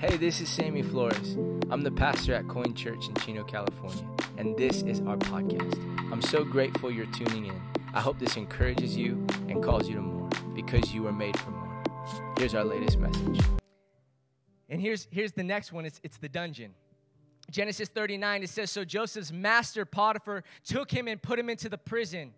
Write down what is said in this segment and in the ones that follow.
Hey, this is Sammy Flores. I'm the pastor at Coin Church in Chino, California, and this is our podcast. I'm so grateful you're tuning in. I hope this encourages you and calls you to more because you were made for more. Here's our latest message. And here's, here's the next one it's, it's the dungeon. Genesis 39, it says, So Joseph's master, Potiphar, took him and put him into the prison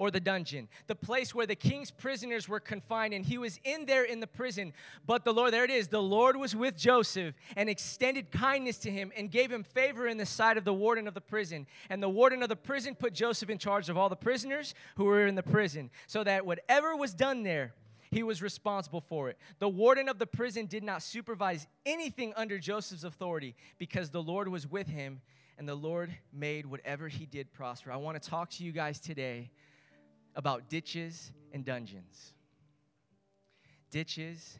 or the dungeon, the place where the king's prisoners were confined, and he was in there in the prison. But the Lord, there it is, the Lord was with Joseph and extended kindness to him and gave him favor in the sight of the warden of the prison. And the warden of the prison put Joseph in charge of all the prisoners who were in the prison, so that whatever was done there, he was responsible for it. The warden of the prison did not supervise anything under Joseph's authority because the Lord was with him and the Lord made whatever he did prosper. I want to talk to you guys today about ditches and dungeons. Ditches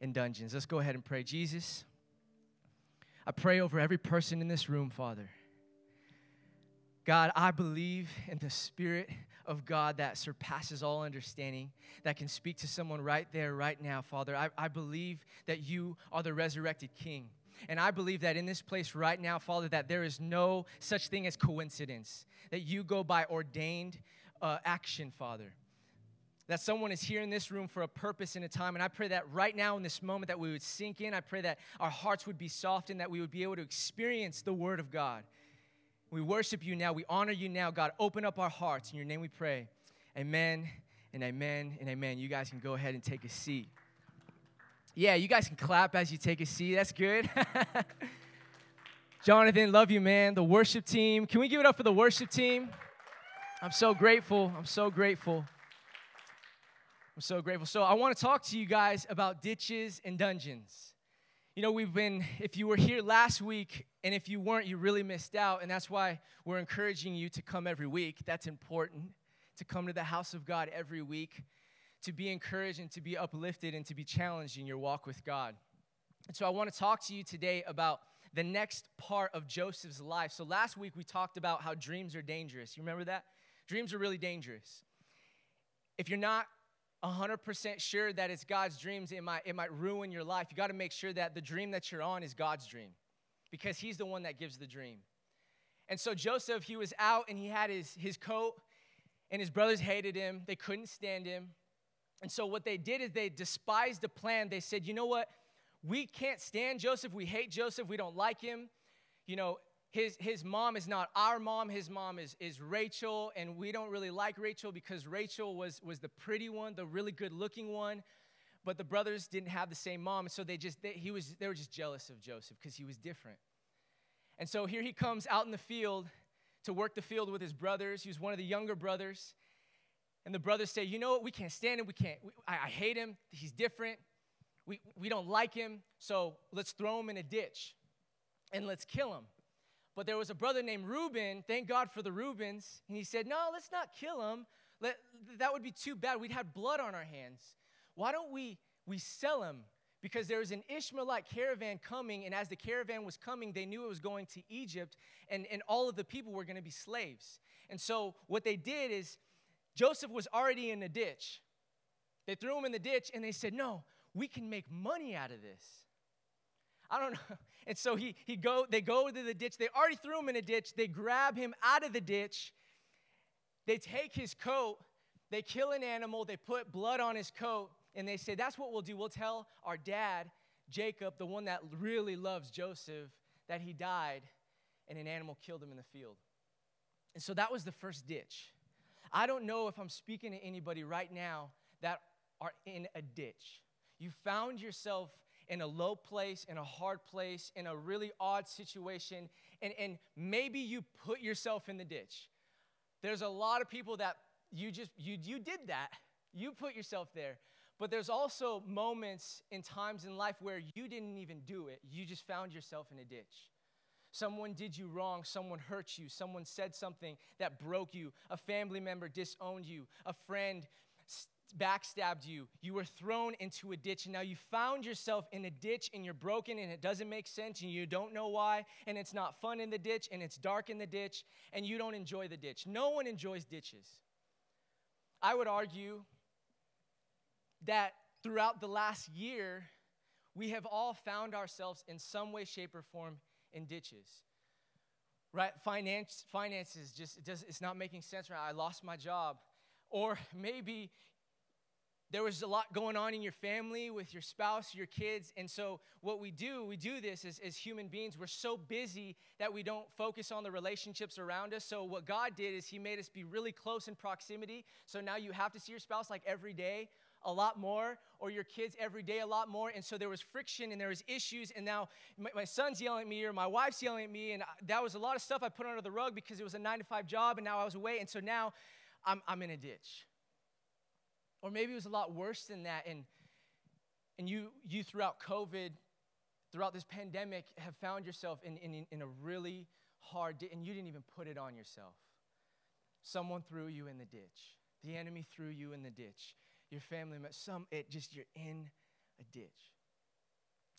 and dungeons. Let's go ahead and pray. Jesus, I pray over every person in this room, Father. God, I believe in the Spirit of God that surpasses all understanding, that can speak to someone right there, right now, Father. I, I believe that you are the resurrected King. And I believe that in this place right now, Father, that there is no such thing as coincidence, that you go by ordained uh, action, Father. That someone is here in this room for a purpose and a time. And I pray that right now in this moment that we would sink in. I pray that our hearts would be softened, that we would be able to experience the Word of God. We worship you now. We honor you now. God, open up our hearts. In your name we pray. Amen and amen and amen. You guys can go ahead and take a seat. Yeah, you guys can clap as you take a seat. That's good. Jonathan, love you, man. The worship team. Can we give it up for the worship team? I'm so grateful. I'm so grateful. I'm so grateful. So, I want to talk to you guys about ditches and dungeons. You know, we've been, if you were here last week, and if you weren't, you really missed out. And that's why we're encouraging you to come every week. That's important to come to the house of God every week, to be encouraged and to be uplifted and to be challenged in your walk with God. And so, I want to talk to you today about the next part of Joseph's life. So, last week we talked about how dreams are dangerous. You remember that? Dreams are really dangerous. If you're not 100% sure that it's God's dreams, it might, it might ruin your life. You got to make sure that the dream that you're on is God's dream because He's the one that gives the dream. And so Joseph, he was out and he had his, his coat, and his brothers hated him. They couldn't stand him. And so what they did is they despised the plan. They said, you know what? We can't stand Joseph. We hate Joseph. We don't like him. You know, his, his mom is not our mom his mom is, is rachel and we don't really like rachel because rachel was, was the pretty one the really good looking one but the brothers didn't have the same mom so they just they, he was they were just jealous of joseph because he was different. And so here he comes out in the field to work the field with his brothers. He was one of the younger brothers. And the brothers say you know what? We can't stand him. We can't we, I, I hate him. He's different. We, we don't like him. So let's throw him in a ditch and let's kill him but there was a brother named Reuben. Thank God for the Reubens. And he said, No, let's not kill him. Let, that would be too bad. We'd have blood on our hands. Why don't we, we sell him? Because there was an Ishmaelite caravan coming, and as the caravan was coming, they knew it was going to Egypt, and, and all of the people were going to be slaves. And so what they did is Joseph was already in the ditch. They threw him in the ditch, and they said, No, we can make money out of this. I don't know. And so he, he go, they go to the ditch. They already threw him in a ditch. They grab him out of the ditch. They take his coat. They kill an animal. They put blood on his coat. And they say, That's what we'll do. We'll tell our dad, Jacob, the one that really loves Joseph, that he died and an animal killed him in the field. And so that was the first ditch. I don't know if I'm speaking to anybody right now that are in a ditch. You found yourself in a low place, in a hard place, in a really odd situation, and, and maybe you put yourself in the ditch. There's a lot of people that you just, you, you did that. You put yourself there. But there's also moments in times in life where you didn't even do it. You just found yourself in a ditch. Someone did you wrong. Someone hurt you. Someone said something that broke you. A family member disowned you. A friend backstabbed you. You were thrown into a ditch, and now you found yourself in a ditch and you're broken and it doesn't make sense and you don't know why, and it's not fun in the ditch and it's dark in the ditch and you don't enjoy the ditch. No one enjoys ditches. I would argue that throughout the last year, we have all found ourselves in some way, shape, or form in ditches. Right? Finance, finances just it does, it's not making sense. Right? I lost my job. Or maybe there was a lot going on in your family with your spouse, your kids. And so, what we do, we do this as, as human beings. We're so busy that we don't focus on the relationships around us. So, what God did is He made us be really close in proximity. So, now you have to see your spouse like every day a lot more or your kids every day a lot more and so there was friction and there was issues and now my, my, son's yelling at me or my wife's yelling at me and that was a lot of stuff i put under the rug because it was a nine to five job and now i was away and so now i'm, I'm in a ditch or maybe it was a lot worse than that. And, and you, you, throughout COVID, throughout this pandemic, have found yourself in, in, in a really hard, di- and you didn't even put it on yourself. Someone threw you in the ditch. The enemy threw you in the ditch. Your family, met some, it just, you're in a ditch.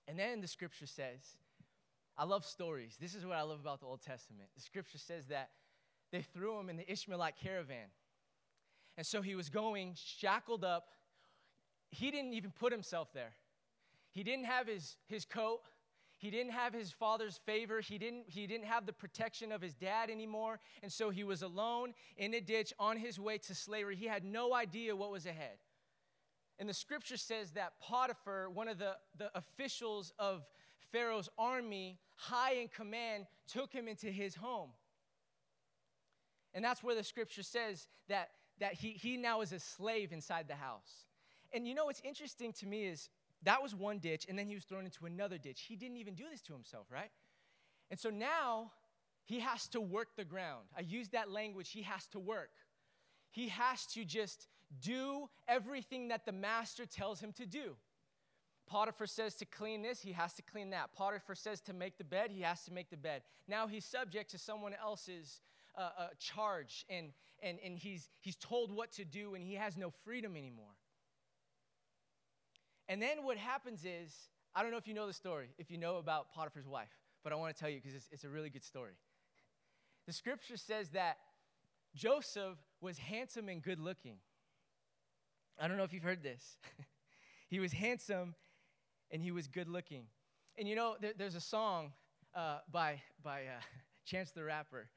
And then the scripture says, I love stories. This is what I love about the Old Testament. The scripture says that they threw him in the Ishmaelite caravan. And so he was going shackled up. He didn't even put himself there. He didn't have his, his coat. He didn't have his father's favor. He didn't, he didn't have the protection of his dad anymore. And so he was alone in a ditch on his way to slavery. He had no idea what was ahead. And the scripture says that Potiphar, one of the, the officials of Pharaoh's army, high in command, took him into his home. And that's where the scripture says that that he, he now is a slave inside the house. And you know what's interesting to me is that was one ditch, and then he was thrown into another ditch. He didn't even do this to himself, right? And so now he has to work the ground. I use that language, he has to work. He has to just do everything that the master tells him to do. Potiphar says to clean this, he has to clean that. Potiphar says to make the bed, he has to make the bed. Now he's subject to someone else's uh, uh, charge and, and, and he's, he's told what to do and he has no freedom anymore. And then what happens is, I don't know if you know the story, if you know about Potiphar's wife, but I want to tell you because it's, it's a really good story. The scripture says that Joseph was handsome and good looking. I don't know if you've heard this. he was handsome and he was good looking. And you know, there, there's a song uh, by, by uh, Chance the Rapper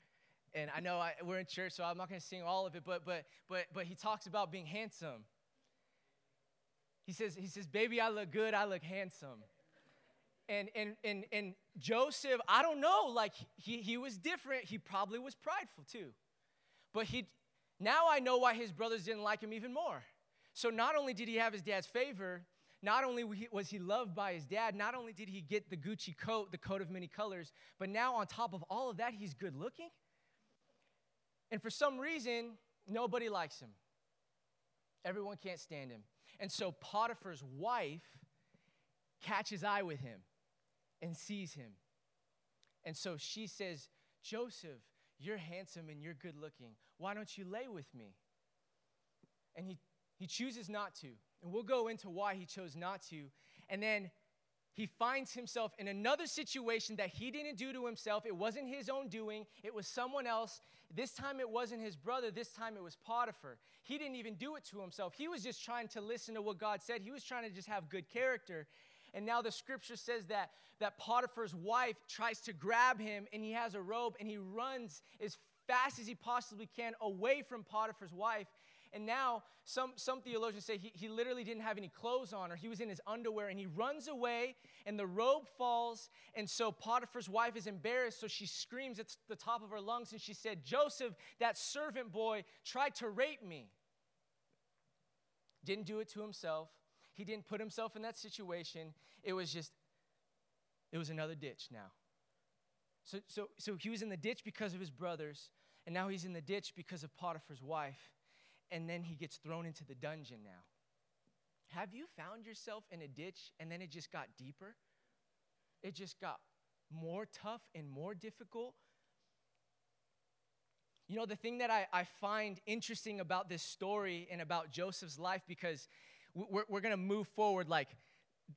and I know I, we're in church, so I'm not going to sing all of it, but, but, but, but he talks about being handsome. He says, he says, baby, I look good, I look handsome. And, and, and, and Joseph, I don't know, like he, he was different. He probably was prideful too. But he, now I know why his brothers didn't like him even more. So not only did he have his dad's favor, not only was he loved by his dad, not only did he get the Gucci coat, the coat of many colors, but now on top of all of that, he's good looking. And for some reason, nobody likes him. Everyone can't stand him. And so Potiphar's wife catches eye with him and sees him. And so she says, Joseph, you're handsome and you're good looking. Why don't you lay with me? And he, he chooses not to. And we'll go into why he chose not to. And then he finds himself in another situation that he didn't do to himself. It wasn't his own doing, it was someone else. This time it wasn't his brother, this time it was Potiphar. He didn't even do it to himself. He was just trying to listen to what God said, he was trying to just have good character. And now the scripture says that, that Potiphar's wife tries to grab him and he has a robe and he runs as fast as he possibly can away from Potiphar's wife and now some, some theologians say he, he literally didn't have any clothes on or he was in his underwear and he runs away and the robe falls. And so Potiphar's wife is embarrassed. So she screams at the top of her lungs and she said, Joseph, that servant boy, tried to rape me. Didn't do it to himself. He didn't put himself in that situation. It was just, it was another ditch now. So, so, so he was in the ditch because of his brothers, and now he's in the ditch because of Potiphar's wife and then he gets thrown into the dungeon now. Have you found yourself in a ditch and then it just got deeper? It just got more tough and more difficult? You know, the thing that I, I find interesting about this story and about Joseph's life, because we're, we're going to move forward like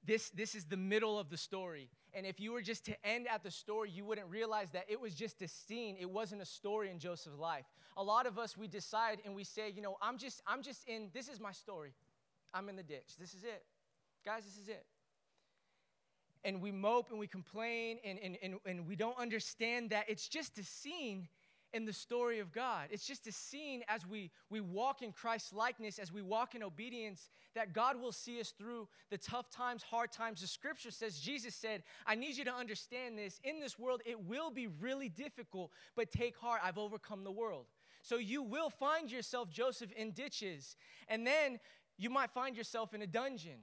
this, this is the middle of the story. And if you were just to end at the story, you wouldn't realize that it was just a scene. It wasn't a story in Joseph's life. A lot of us, we decide and we say, you know, I'm just, I'm just in, this is my story. I'm in the ditch. This is it. Guys, this is it. and we mope and we complain and, and, and, and we don't understand that it's just a scene in the story of God. It's just a scene as we, we walk in Christ's likeness, as we walk in obedience, that God will see us through the tough times, hard times. The scripture says, Jesus said, I need you to understand this. In this world, it will be really difficult, but take heart, I've overcome the world. So you will find yourself, Joseph, in ditches, and then you might find yourself in a dungeon.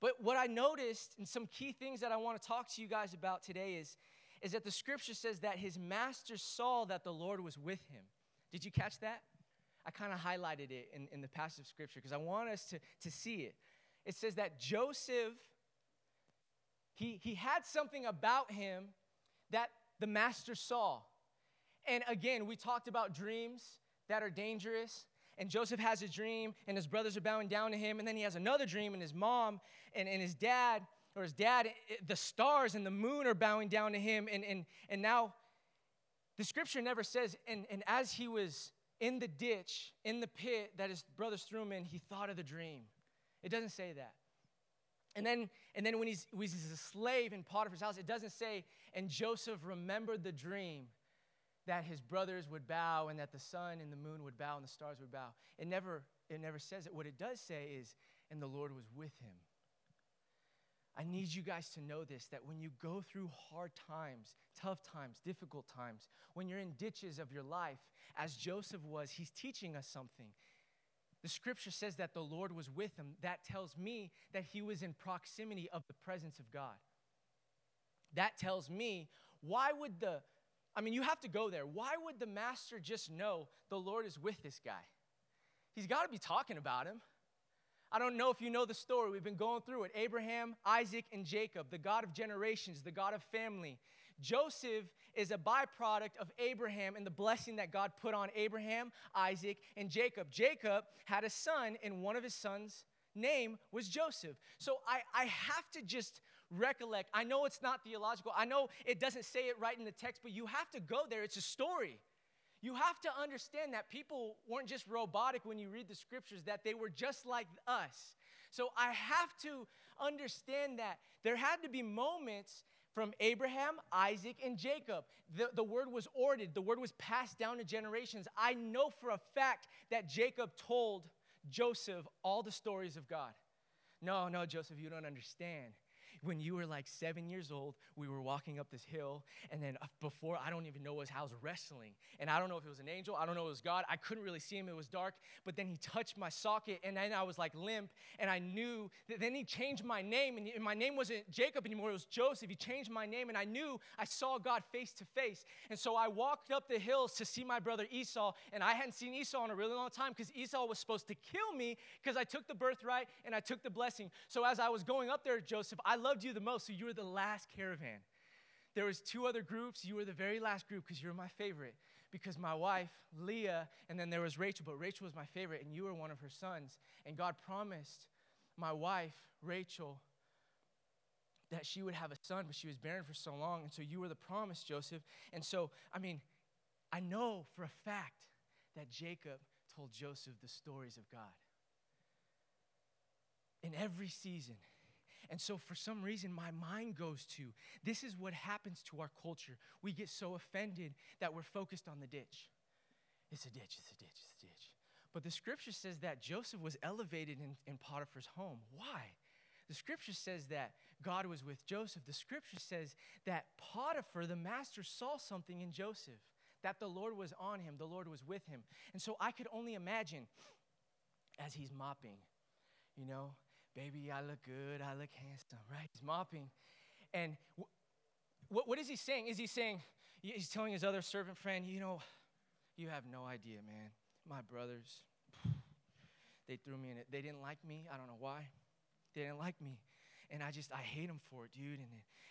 But what I noticed, and some key things that I want to talk to you guys about today is, is that the scripture says that his master saw that the Lord was with him. Did you catch that? I kind of highlighted it in, in the passage of scripture because I want us to, to see it. It says that Joseph, he, he had something about him that the master saw. And again, we talked about dreams that are dangerous. And Joseph has a dream, and his brothers are bowing down to him. And then he has another dream, and his mom and, and his dad, or his dad, the stars and the moon are bowing down to him. And, and, and now the scripture never says, and, and as he was in the ditch, in the pit that his brothers threw him in, he thought of the dream. It doesn't say that. And then, and then when he's, when he's a slave in Potiphar's house, it doesn't say, and Joseph remembered the dream that his brothers would bow and that the sun and the moon would bow and the stars would bow. It never, it never says it. What it does say is, and the Lord was with him. I need you guys to know this that when you go through hard times, tough times, difficult times, when you're in ditches of your life, as Joseph was, he's teaching us something. The scripture says that the Lord was with him. That tells me that he was in proximity of the presence of God. That tells me why would the I mean, you have to go there. Why would the master just know the Lord is with this guy? He's got to be talking about him. I don't know if you know the story. We've been going through it Abraham, Isaac, and Jacob, the God of generations, the God of family. Joseph is a byproduct of Abraham and the blessing that God put on Abraham, Isaac, and Jacob. Jacob had a son, and one of his sons' name was Joseph. So I, I have to just recollect. I know it's not theological. I know it doesn't say it right in the text, but you have to go there. It's a story. You have to understand that people weren't just robotic when you read the scriptures, that they were just like us. So I have to understand that there had to be moments from Abraham, Isaac, and Jacob. The, the word was ordered, the word was passed down to generations. I know for a fact that Jacob told Joseph all the stories of God. No, no, Joseph, you don't understand when you were like seven years old, we were walking up this hill, and then uh, before, I don't even know was how I was wrestling. And I don't know if it was an angel, I don't know if it was God. I couldn't really see him, it was dark. But then he touched my socket, and then I was like limp, and I knew. That then he changed my name, and my name wasn't Jacob anymore, it was Joseph. He changed my name, and I knew I saw God face to face. And so I walked up the hills to see my brother Esau, and I hadn't seen Esau in a really long time because Esau was supposed to kill me because I took the birthright and I took the blessing. So as I was going up there, Joseph, I loved you the most, so you were the last caravan. There was two other groups. You were the very last group because you were my favorite. Because my wife, Leah, and then there was Rachel, but Rachel was my favorite, and you were one of her sons. And God promised my wife, Rachel, that she would have a son, but she was barren for so long. And so you were the promise, Joseph. And so, I mean, I know for a fact that Jacob told Joseph the stories of God. In every season, and so, for some reason, my mind goes to this is what happens to our culture. We get so offended that we're focused on the ditch. It's a ditch, it's a ditch, it's a ditch. But the scripture says that Joseph was elevated in, in Potiphar's home. Why? The scripture says that God was with Joseph. The scripture says that Potiphar, the master, saw something in Joseph, that the Lord was on him, the Lord was with him. And so I could only imagine as he's mopping, you know, baby, I look good, I look handsome, right? He's mopping. And what, what is he saying? Is he saying, he's telling his other servant friend, you know, you have no idea, man. My brothers, they threw me in it. They didn't like me. I don't know why. They didn't like me. And I just, I hate them for it, dude. And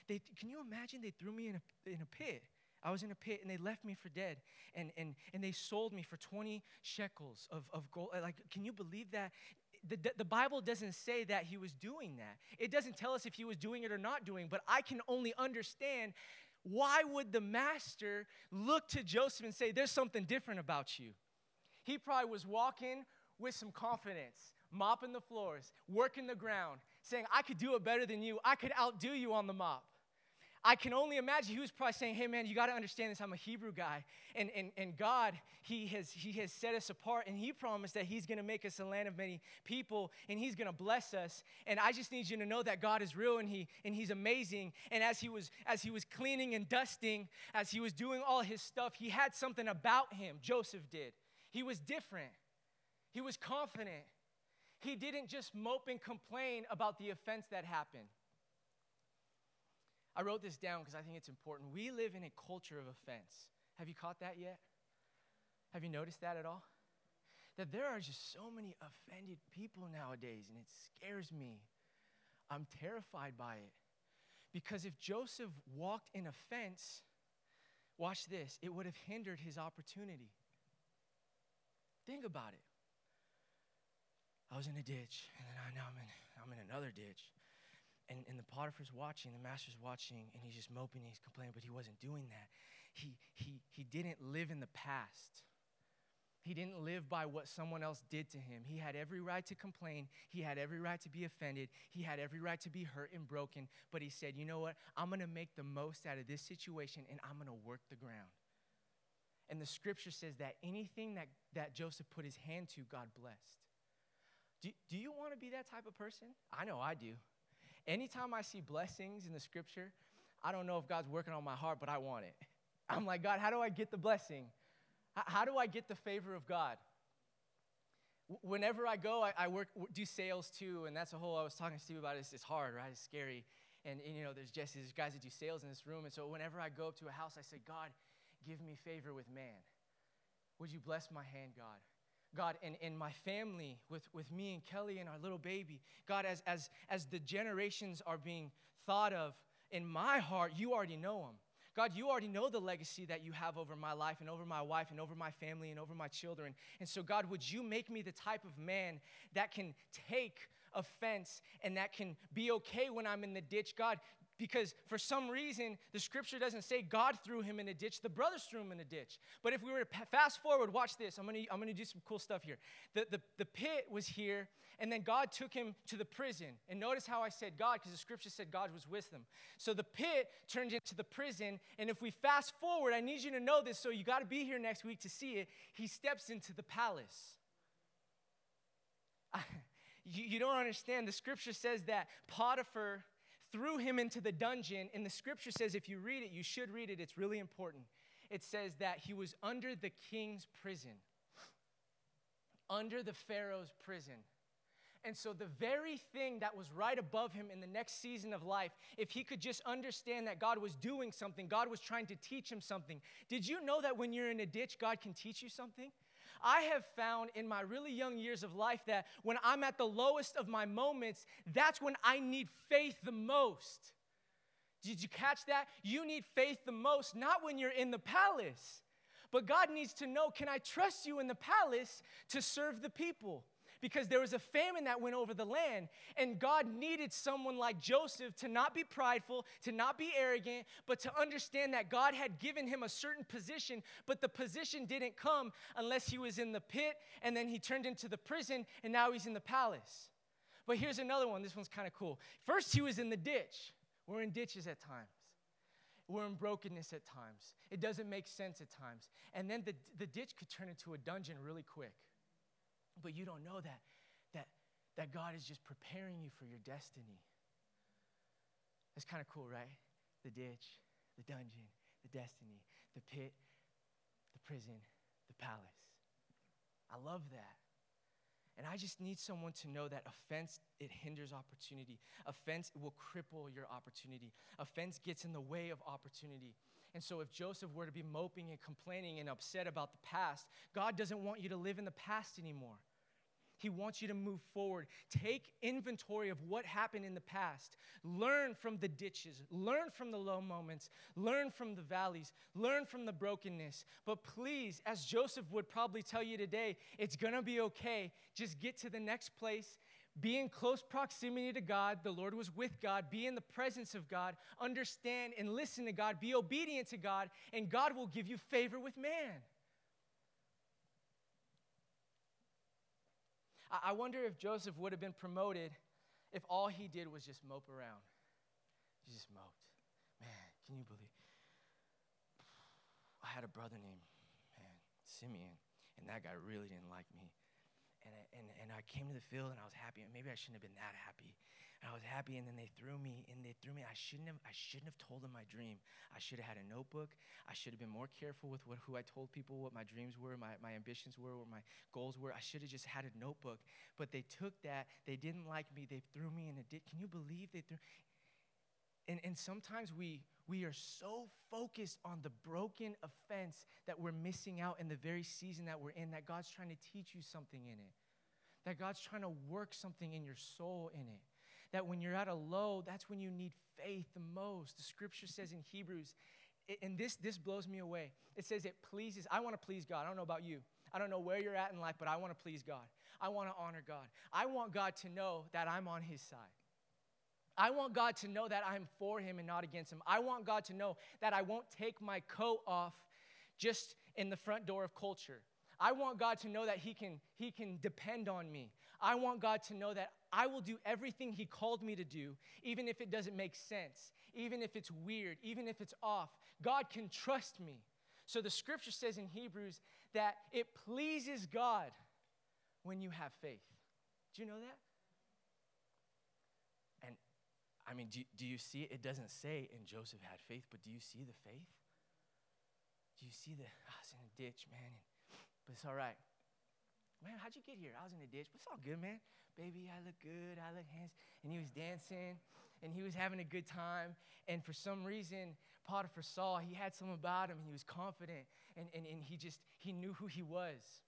they, can you imagine they threw me in a, in a pit? I was in a pit and they left me for dead. And, and, and they sold me for 20 shekels of, of gold. Like, can you believe that? The, the Bible doesn't say that he was doing that. It doesn't tell us if he was doing it or not doing, but I can only understand why would the master look to Joseph and say, There's something different about you? He probably was walking with some confidence, mopping the floors, working the ground, saying, I could do it better than you. I could outdo you on the mop. I can only imagine he was probably saying, Hey man, you got to understand this. I'm a Hebrew guy. And, and, and God, he has, he has set us apart and He promised that He's going to make us a land of many people and He's going to bless us. And I just need you to know that God is real and, he, and He's amazing. And as he, was, as he was cleaning and dusting, as He was doing all His stuff, He had something about Him, Joseph did. He was different, He was confident. He didn't just mope and complain about the offense that happened. I wrote this down because I think it's important. We live in a culture of offense. Have you caught that yet? Have you noticed that at all? That there are just so many offended people nowadays, and it scares me. I'm terrified by it. Because if Joseph walked in offense, watch this, it would have hindered his opportunity. Think about it. I was in a ditch, and then I, now I'm in, I'm in another ditch. And, and the Potiphar's watching, the master's watching, and he's just moping and he's complaining, but he wasn't doing that. He, he, he didn't live in the past. He didn't live by what someone else did to him. He had every right to complain. He had every right to be offended. He had every right to be hurt and broken. But he said, you know what? I'm going to make the most out of this situation and I'm going to work the ground. And the scripture says that anything that, that Joseph put his hand to, God blessed. Do, do you want to be that type of person? I know I do. Anytime I see blessings in the scripture, I don't know if God's working on my heart, but I want it. I'm like, God, how do I get the blessing? How do I get the favor of God? Whenever I go, I, I work, do sales too, and that's a whole, I was talking to Steve about it's, it's hard, right? It's scary. And, and, you know, there's Jesse, there's guys that do sales in this room. And so whenever I go up to a house, I say, God, give me favor with man. Would you bless my hand, God? God, in, in my family, with, with me and Kelly and our little baby, God, as, as, as the generations are being thought of in my heart, you already know them. God, you already know the legacy that you have over my life and over my wife and over my family and over my children. And so, God, would you make me the type of man that can take offense and that can be okay when I'm in the ditch? God, because for some reason the scripture doesn't say god threw him in a ditch the brothers threw him in a ditch. But if we were to fast forward watch this i'm gonna, I'm gonna do some cool stuff here. The, the, the pit was here and then god took him to the prison. And notice how i said god because the scripture said god was with them. So the pit turned into the prison and if we fast forward i need you to know this so you got to be here next week to see it. He steps into the palace. You, you don't understand. The scripture says that potiphar threw him into the dungeon. And the scripture says, if you read it, you should read it, it's really important. It says that he was under the king's prison, under the Pharaoh's prison. And so, the very thing that was right above him in the next season of life, if he could just understand that God was doing something, God was trying to teach him something. Did you know that when you're in a ditch, God can teach you something? I have found in my really young years of life that when I'm at the lowest of my moments, that's when I need faith the most. Did you catch that? You need faith the most, not when you're in the palace. But God needs to know can I trust you in the palace to serve the people? Because there was a famine that went over the land. And God needed someone like Joseph to not be prideful, to not be arrogant, but to understand that God had given him a certain position, but the position didn't come unless he was in the pit and then he turned into the prison and now he's in the palace. But here's another one. This one's kind of cool. First, he was in the ditch. We're in ditches at times. We're in brokenness at times. It doesn't make sense at times. And then the, the ditch could turn into a dungeon really quick. But you don't know that, that, that God is just preparing you for your destiny. That's kind of cool, right? The ditch, the dungeon, the destiny, the pit, the prison, the palace. I love that. And I just need someone to know that offense, it hinders opportunity. Offense will cripple your opportunity. Offense gets in the way of opportunity. And so, if Joseph were to be moping and complaining and upset about the past, God doesn't want you to live in the past anymore. He wants you to move forward. Take inventory of what happened in the past. Learn from the ditches. Learn from the low moments. Learn from the valleys. Learn from the brokenness. But please, as Joseph would probably tell you today, it's going to be okay. Just get to the next place be in close proximity to God. The Lord was with God. Be in the presence of God. Understand and listen to God. Be obedient to God, and God will give you favor with man. I wonder if Joseph would have been promoted if all he did was just mope around? He just moped. Man, can you believe? I had a brother named, man, Simeon, and that guy really didn't like me. And, I, and, and I came to the field and I was happy, and maybe I shouldn't have been that happy. And I was happy, and then they threw me, and they threw me. I shouldn't have, I shouldn't have told them my dream. I should have had a notebook. I should have been more careful with what, who I told people what my dreams were, my, my ambitions were, what my goals were. I should have just had a notebook. But they took that. They didn't like me. They threw me in a ditch. Can you believe they threw? And, and sometimes we, we are so focused on the broken offense that we're missing out in the very season that we're in, that God's trying to teach you something in it, that God's trying to work something in your soul in it. That when you're at a low, that's when you need faith the most. The scripture says in Hebrews, and this, this blows me away. It says it pleases, I want to please God. I don't know about you. I don't know where you're at in life, but I want to please God. I want to honor God. I want God to know that I'm on his side. I want God to know that I'm for him and not against him. I want God to know that I won't take my coat off just in the front door of culture. I want God to know that he can, he can depend on me. I want God to know that I will do everything He called me to do, even if it doesn't make sense, even if it's weird, even if it's off. God can trust me. So the scripture says in Hebrews that it pleases God when you have faith. Do you know that? I mean, do, do you see it? Doesn't say, and Joseph had faith, but do you see the faith? Do you see the, ah, I was in a ditch, man, but it's all right. Man, how'd you get here? I was in a ditch, but it's all good, man. Baby, I look good, I look handsome. And he was dancing, and he was having a good time. And for some reason, Potiphar saw he had something about him, he was confident, and, and, and he just, he knew who he was.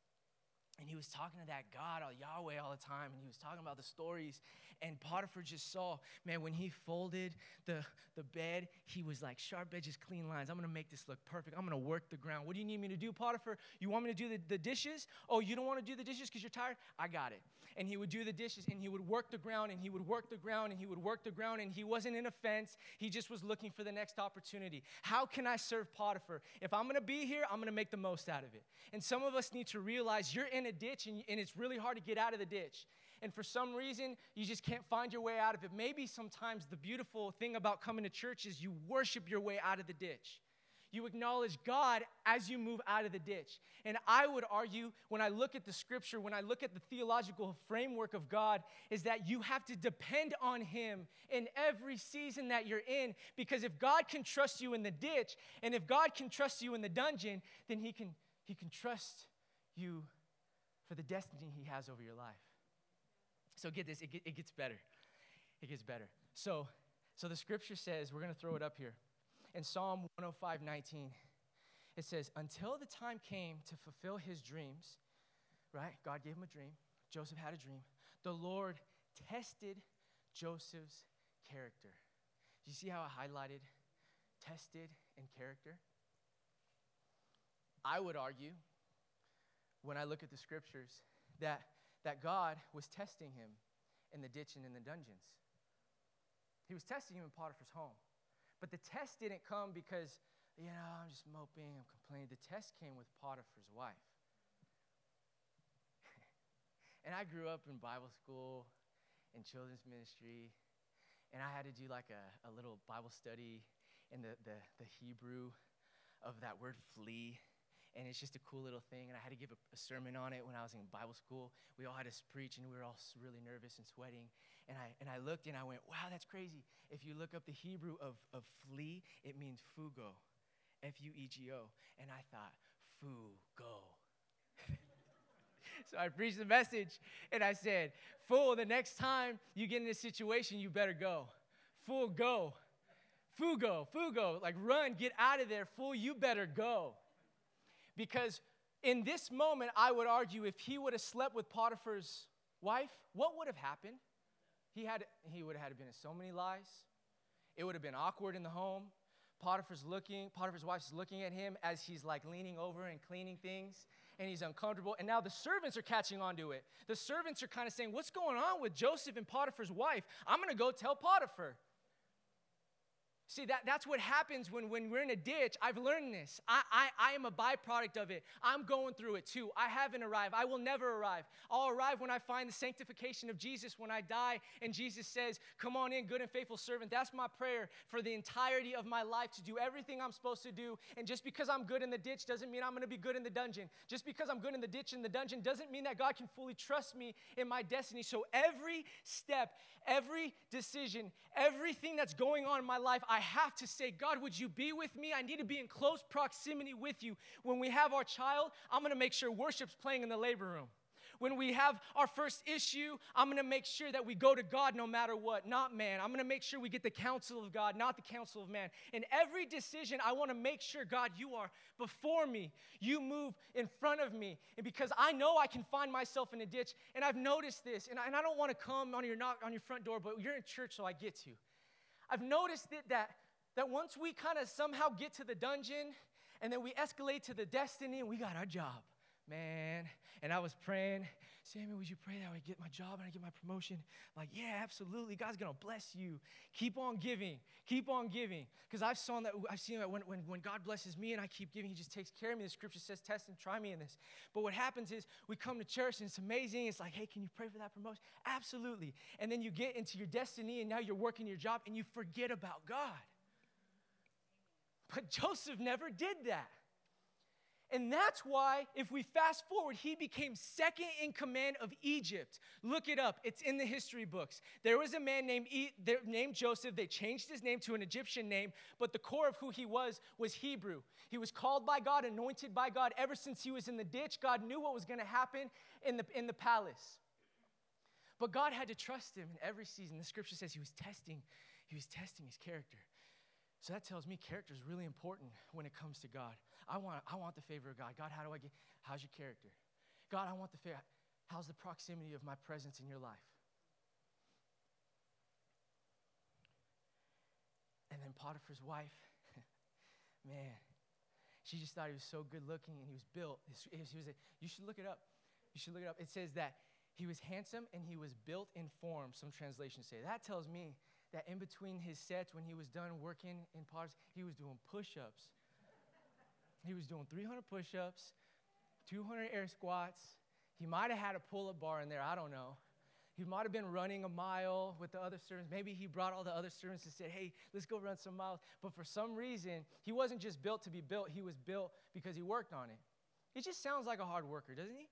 And he was talking to that God, all Yahweh, all the time, and he was talking about the stories. And Potiphar just saw, man, when he folded the, the bed, he was like, sharp edges, clean lines. I'm gonna make this look perfect. I'm gonna work the ground. What do you need me to do, Potiphar? You want me to do the, the dishes? Oh, you don't wanna do the dishes because you're tired? I got it. And he would do the dishes and he would work the ground and he would work the ground and he would work the ground and he wasn't in offense. He just was looking for the next opportunity. How can I serve Potiphar? If I'm gonna be here, I'm gonna make the most out of it. And some of us need to realize you're in a ditch and, and it's really hard to get out of the ditch and for some reason you just can't find your way out of it. Maybe sometimes the beautiful thing about coming to church is you worship your way out of the ditch. You acknowledge God as you move out of the ditch. And I would argue, when I look at the scripture, when I look at the theological framework of God, is that you have to depend on Him in every season that you're in. Because if God can trust you in the ditch, and if God can trust you in the dungeon, then He can, he can trust you for the destiny He has over your life. So get this, it, it gets better. It gets better. So, so the scripture says, we're going to throw it up here. In Psalm 105 19, it says, Until the time came to fulfill his dreams, right? God gave him a dream. Joseph had a dream. The Lord tested Joseph's character. Do you see how I highlighted tested and character? I would argue, when I look at the scriptures, that that God was testing him in the ditch and in the dungeons. He was testing him in Potiphar's home. But the test didn't come because, you know, I'm just moping, I'm complaining. The test came with Potiphar's wife. and I grew up in Bible school and children's ministry, and I had to do like a, a little Bible study in the, the, the Hebrew of that word flee and it's just a cool little thing. And I had to give a, a, sermon on it when I was in Bible school. We all had to preach, and we were all really nervous and sweating. And I, and I looked and I went, wow, that's crazy. If you look up the Hebrew of, of flee, it means fuego, F U E G O. And I thought, fuego. so I preached the message, and I said, fool, the next time you get in this situation, you better go. Fool, go. Fuego, fuego, like run, get out of there. Fool, you better go. Because in this moment, I would argue if he would have slept with Potiphar's wife, what would have happened? He, had, he would have had been in so many lies. It would have been awkward in the home. Potiphar's looking, Potiphar's wife's looking at him as he's like leaning over and cleaning things, and he's uncomfortable. And now the servants are catching on to it. The servants are kind of saying, What's going on with Joseph and Potiphar's wife? I'm gonna go tell Potiphar. See, that, that's what happens when, when we're in a ditch. I've learned this. I, I, I am a byproduct of it. I'm going through it too. I haven't arrived. I will never arrive. I'll arrive when I find the sanctification of Jesus, when I die, and Jesus says, Come on in, good and faithful servant. That's my prayer for the entirety of my life to do everything I'm supposed to do. And just because I'm good in the ditch doesn't mean I'm going to be good in the dungeon. Just because I'm good in the ditch in the dungeon doesn't mean that God can fully trust me in my destiny. So every step, every decision, everything that's going on in my life, I have to say, God, would you be with me? I need to be in close proximity with you. When we have our child, I'm gonna make sure worship's playing in the labor room. When we have our first issue, I'm gonna make sure that we go to God no matter what, not man. I'm gonna make sure we get the counsel of God, not the counsel of man. In every decision, I wanna make sure, God, you are before me. You move in front of me. And because I know I can find myself in a ditch, and I've noticed this, and I, and I don't wanna come on your knock on your front door, but you're in church, so I get to. I've noticed that, that, that once we kind of somehow get to the dungeon and then we escalate to the destiny and we got our job, man. And I was praying, Sammy, would you pray that I get my job and I get my promotion? Like, yeah, absolutely. God's gonna bless you. Keep on giving. Keep on giving. Because I've seen that I've seen that when, when, when God blesses me and I keep giving, He just takes care of me. The scripture says, test and try me in this. But what happens is we come to church and it's amazing. It's like, hey, can you pray for that promotion? Absolutely. And then you get into your destiny and now you're working your job and you forget about God. But Joseph never did that. And that's why, if we fast forward, he became second in command of Egypt. Look it up, it's in the history books. There was a man named, e- named Joseph. They changed his name to an Egyptian name, but the core of who he was was Hebrew. He was called by God, anointed by God. Ever since he was in the ditch, God knew what was going to happen in the, in the palace. But God had to trust him in every season. The scripture says he was testing, he was testing his character. So that tells me character is really important when it comes to God. I want, I want the favor of God. God, how do I get, how's your character? God, I want the favor. How's the proximity of my presence in your life? And then Potiphar's wife, man, she just thought he was so good looking and he was built. He was, a, you should look it up. You should look it up. It says that he was handsome and he was built in form, some translations say. That tells me that in between his sets, when he was done working in Potter's, he was doing push ups. he was doing 300 push ups, 200 air squats. He might have had a pull up bar in there, I don't know. He might have been running a mile with the other servants. Maybe he brought all the other servants and said, Hey, let's go run some miles. But for some reason, he wasn't just built to be built, he was built because he worked on it. He just sounds like a hard worker, doesn't he?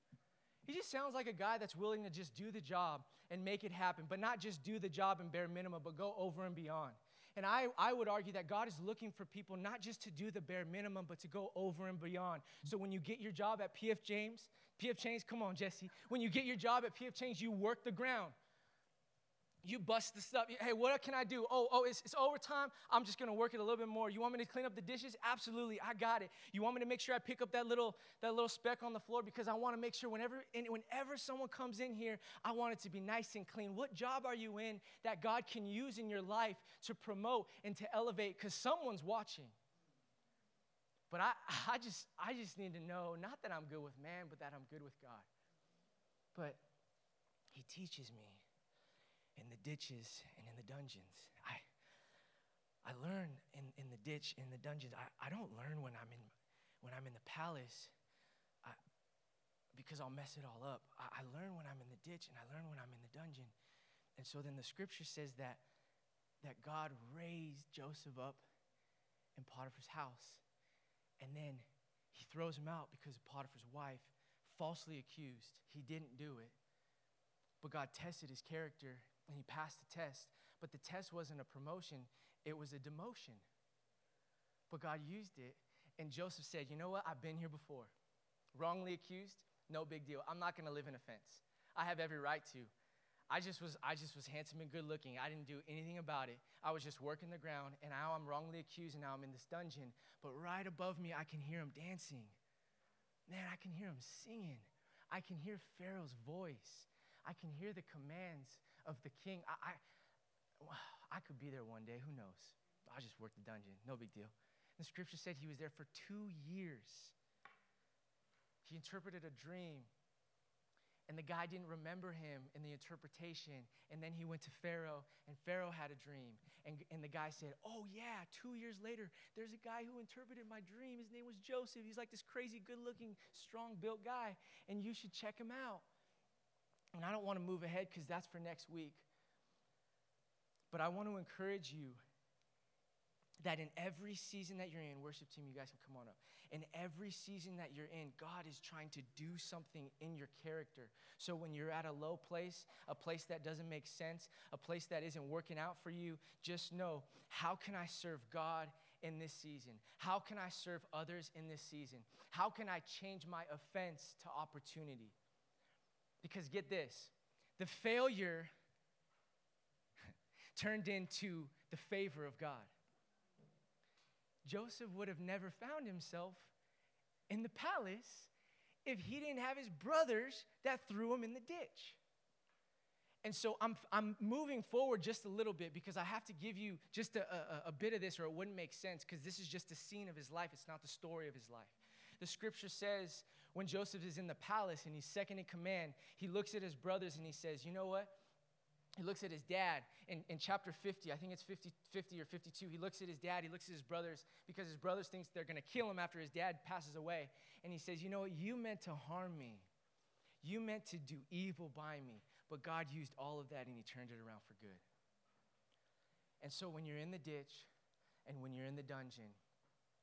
He just sounds like a guy that's willing to just do the job and make it happen, but not just do the job and bare minimum, but go over and beyond. And I, I would argue that God is looking for people not just to do the bare minimum, but to go over and beyond. So when you get your job at PF James, PF Chang's, come on, Jesse. When you get your job at PF Chang's, you work the ground. You bust the stuff. Hey, what can I do? Oh, oh, it's, it's overtime. I'm just gonna work it a little bit more. You want me to clean up the dishes? Absolutely, I got it. You want me to make sure I pick up that little that little speck on the floor because I want to make sure whenever whenever someone comes in here, I want it to be nice and clean. What job are you in that God can use in your life to promote and to elevate? Because someone's watching. But I, I just I just need to know not that I'm good with man, but that I'm good with God. But He teaches me in the ditches and in the dungeons. I, I learn in, in the ditch, in the dungeons. I, I don't learn when I'm in, when I'm in the palace I, because I'll mess it all up. I, I learn when I'm in the ditch and I learn when I'm in the dungeon. And so then the scripture says that, that God raised Joseph up in Potiphar's house. And then he throws him out because Potiphar's wife falsely accused. He didn't do it. But God tested his character and he passed the test. But the test wasn't a promotion, it was a demotion. But God used it. And Joseph said, You know what? I've been here before. Wrongly accused, no big deal. I'm not to live in offense. I have every right to. I just was I just was handsome and good looking. I didn't do anything about it. I was just working the ground and now I'm wrongly accused and now I'm in this dungeon. But right above me I can hear him dancing. Man, I can hear him singing. I can hear Pharaoh's voice. I can hear the commands of the king. I, I, I could be there one day. Who knows? I just worked the dungeon. No big deal. The scripture said he was there for two years. He interpreted a dream. And the guy didn't remember him in the interpretation. And then he went to Pharaoh, and Pharaoh had a dream. And, and the guy said, Oh, yeah, two years later, there's a guy who interpreted my dream. His name was Joseph. He's like this crazy, good looking, strong built guy, and you should check him out. And I don't want to move ahead because that's for next week. But I want to encourage you that in every season that you're in, worship team, you guys can come on up. In every season that you're in, God is trying to do something in your character. So when you're at a low place, a place that doesn't make sense, a place that isn't working out for you, just know how can I serve God in this season? How can I serve others in this season? How can I change my offense to opportunity? Because get this the failure turned into the favor of God. Joseph would have never found himself in the palace if he didn't have his brothers that threw him in the ditch. And so I'm, I'm moving forward just a little bit because I have to give you just a, a, a bit of this or it wouldn't make sense because this is just a scene of his life. It's not the story of his life. The scripture says when Joseph is in the palace and he's second in command, he looks at his brothers and he says, You know what? he looks at his dad. In, in chapter 50 i think it's 50, 50 or 52 he looks at his dad he looks at his brothers because his brothers thinks they're going to kill him after his dad passes away. And he says you know what? You meant to harm me. You meant to do evil by me but god used all of that and he turned it around for good. And so when you're in the ditch and when you're in the dungeon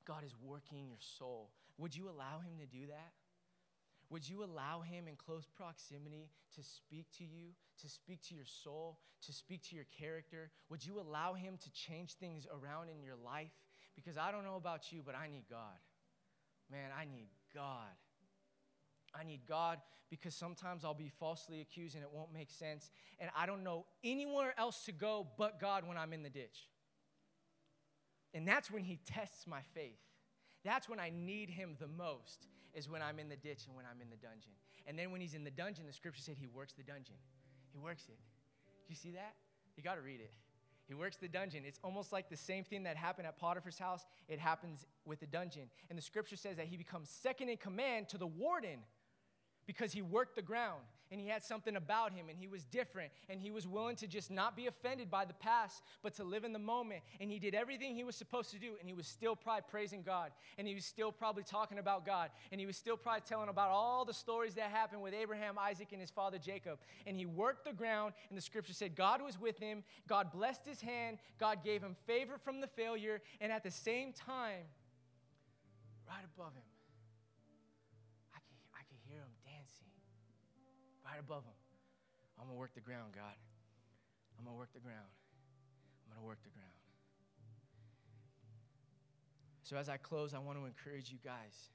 god is working your soul. Would you allow him to do that would you allow him in close proximity to speak to you, to speak to your soul, to speak to your character? Would you allow him to change things around in your life? Because I don't know about you, but I need God. Man, I need God. I need God because sometimes I'll be falsely accused and it won't make sense. And I don't know anywhere else to go but God when I'm in the ditch. And that's when He tests my faith. That's when I need him the most, is when I'm in the ditch and when I'm in the dungeon. And then when he's in the dungeon, the scripture said he works the dungeon. He works it. Do you see that? You got to read it. He works the dungeon. It's almost like the same thing that happened at Potiphar's house. It happens with the dungeon. And the scripture says that he becomes second in command to the warden because he worked the ground and he had something about him and he was different and he was willing to just not be offended by the past but to live in the moment. And he did everything he was supposed to do and he was still probably praising God and he was still probably talking about God and he was still probably telling about all the stories that happened with Abraham, Isaac and his father Jacob. And he worked the ground and the scripture said God was with him, God blessed his hand, God gave him favor from the failure and at the same time right above him right above them. I'm going to work the ground, God. I'm going to work the ground. I'm going to work the ground. So, as I close, I want to encourage you guys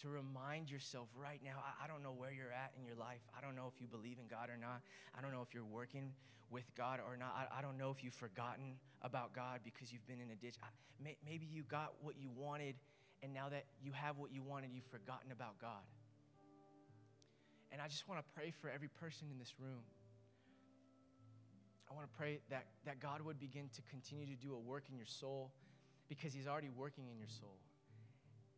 to remind yourself right now. I, I, don't know where you're at in your life. I don't know if you believe in God or not. I don't know if you're working with God or not. I, I don't know if you've forgotten about God because you've been in a ditch. I, may, maybe you got what you wanted and now that you have what you wanted, you've forgotten about God. And I just want to pray for every person in this room. I want to pray that, that God would begin to continue to do a work in your soul because He's already working in your soul.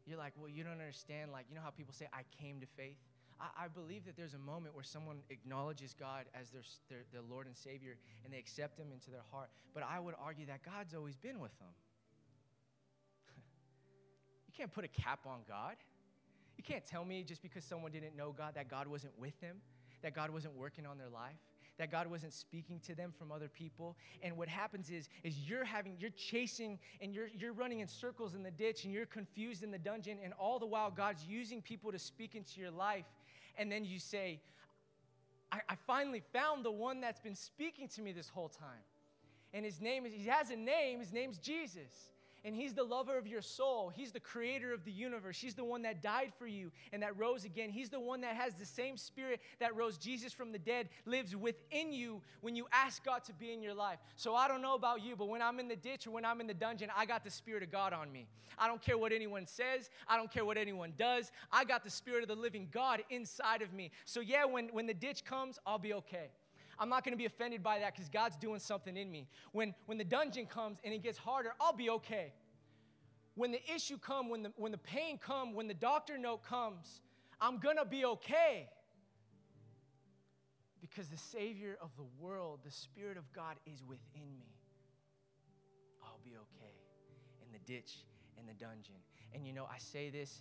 You're like, well, you don't understand. Like, you know how people say, I came to faith? I, I believe that there's a moment where someone acknowledges God as their, their, their Lord and Savior and they accept Him into their heart. But I would argue that God's always been with them you can't put a cap on God. You can't tell me just because someone didn't know God that God wasn't with them, that God wasn't working on their life, that God wasn't speaking to them from other people. And what happens is, is you're having, you're chasing and you're, you're running in circles in the ditch and you're confused in the dungeon. And all the while, God's using people to speak into your life. And then you say, I, I finally found the one that's been speaking to me this whole time. And his name is, he has a name, his name's Jesus and He's the lover of your soul. He's the creator of the universe. He's the one that died for you and that rose again. He's the one that has the same spirit that rose Jesus from the dead, lives within you when you ask God to be in your life. So I don't know about you, but when I'm in the ditch or when I'm in the dungeon, I got the Spirit of God on me. I don't care what anyone says, I don't care what anyone does. I got the Spirit of the living God inside of me. So yeah, when, when the ditch comes, I'll be okay. I'm not going to be offended by that because God's doing something in me. When, when the dungeon comes and it gets harder, I'll be okay. When the issue comes, when the, when the pain comes, when the doctor note comes, I'm gonna be okay. Because the Savior of the world, the Spirit of God, is within me. I'll be okay in the ditch, in the dungeon. And you know, I say this,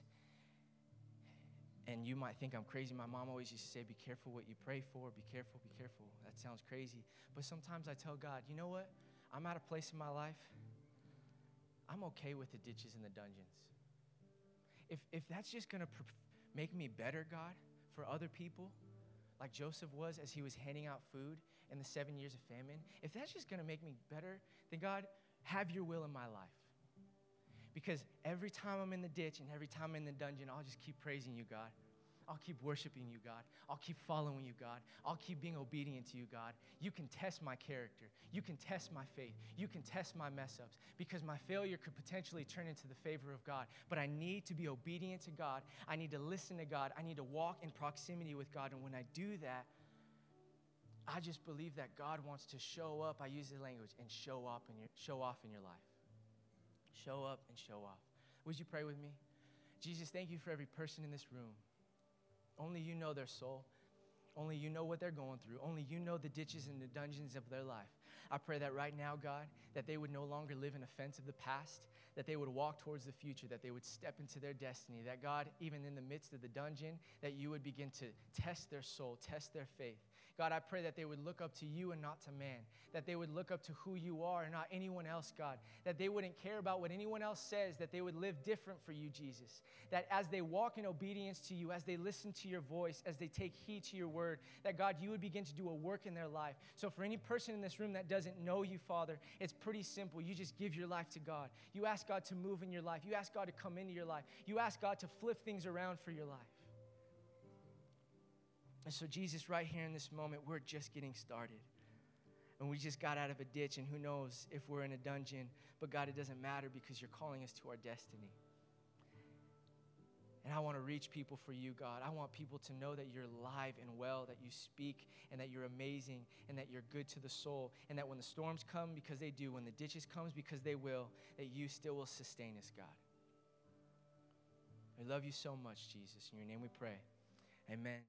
and you might think I'm crazy. My mom always used to say, Be careful what you pray for, be careful, be careful. That sounds crazy. But sometimes I tell God, You know what? I'm at a place in my life, I'm okay with the ditches and the dungeons. If, if that's just gonna pr- make me better, God, for other people, like Joseph was as he was handing out food in the seven years of famine, if that's just gonna make me better, then God, have your will in my life. Because every time I'm in the ditch and every time I'm in the dungeon, I'll just keep praising you, God. I'll keep worshiping you, God. I'll keep following you, God. I'll keep being obedient to you, God. You can test my character. You can test my faith. You can test my mess ups because my failure could potentially turn into the favor of God. But I need to be obedient to God. I need to listen to God. I need to walk in proximity with God. And when I do that, I just believe that God wants to show up. I use the language and show up your show off in your life. Show up and show off. Would you pray with me? Jesus, thank you for every person in this room. Only you know their soul. Only you know what they're going through. Only you know the ditches and the dungeons of their life. I pray that right now, God, that they would no longer live in offense of the past, that they would walk towards the future, that they would step into their destiny, that God, even in the midst of the dungeon, that you would begin to test their soul, test their faith. God, I pray that they would look up to you and not to man, that they would look up to who you are and not anyone else, God, that they wouldn't care about what anyone else says, that they would live different for you, Jesus, that as they walk in obedience to you, as they listen to your voice, as they take heed to your word, that God, you would begin to do a work in their life. So for any person in this room that doesn't know you, Father, it's pretty simple. You just give your life to God. You ask God to move in your life. You ask God to come into your life. You ask God to flip things around for your life. And so, Jesus, right here in this moment, we're just getting started. And we just got out of a ditch, and who knows if we're in a dungeon. But God, it doesn't matter because you're calling us to our destiny. And I want to reach people for you, God. I want people to know that you're alive and well, that you speak, and that you're amazing, and that you're good to the soul, and that when the storms come, because they do, when the ditches comes, because they will, that you still will sustain us, God. We love you so much, Jesus. In your name we pray. Amen.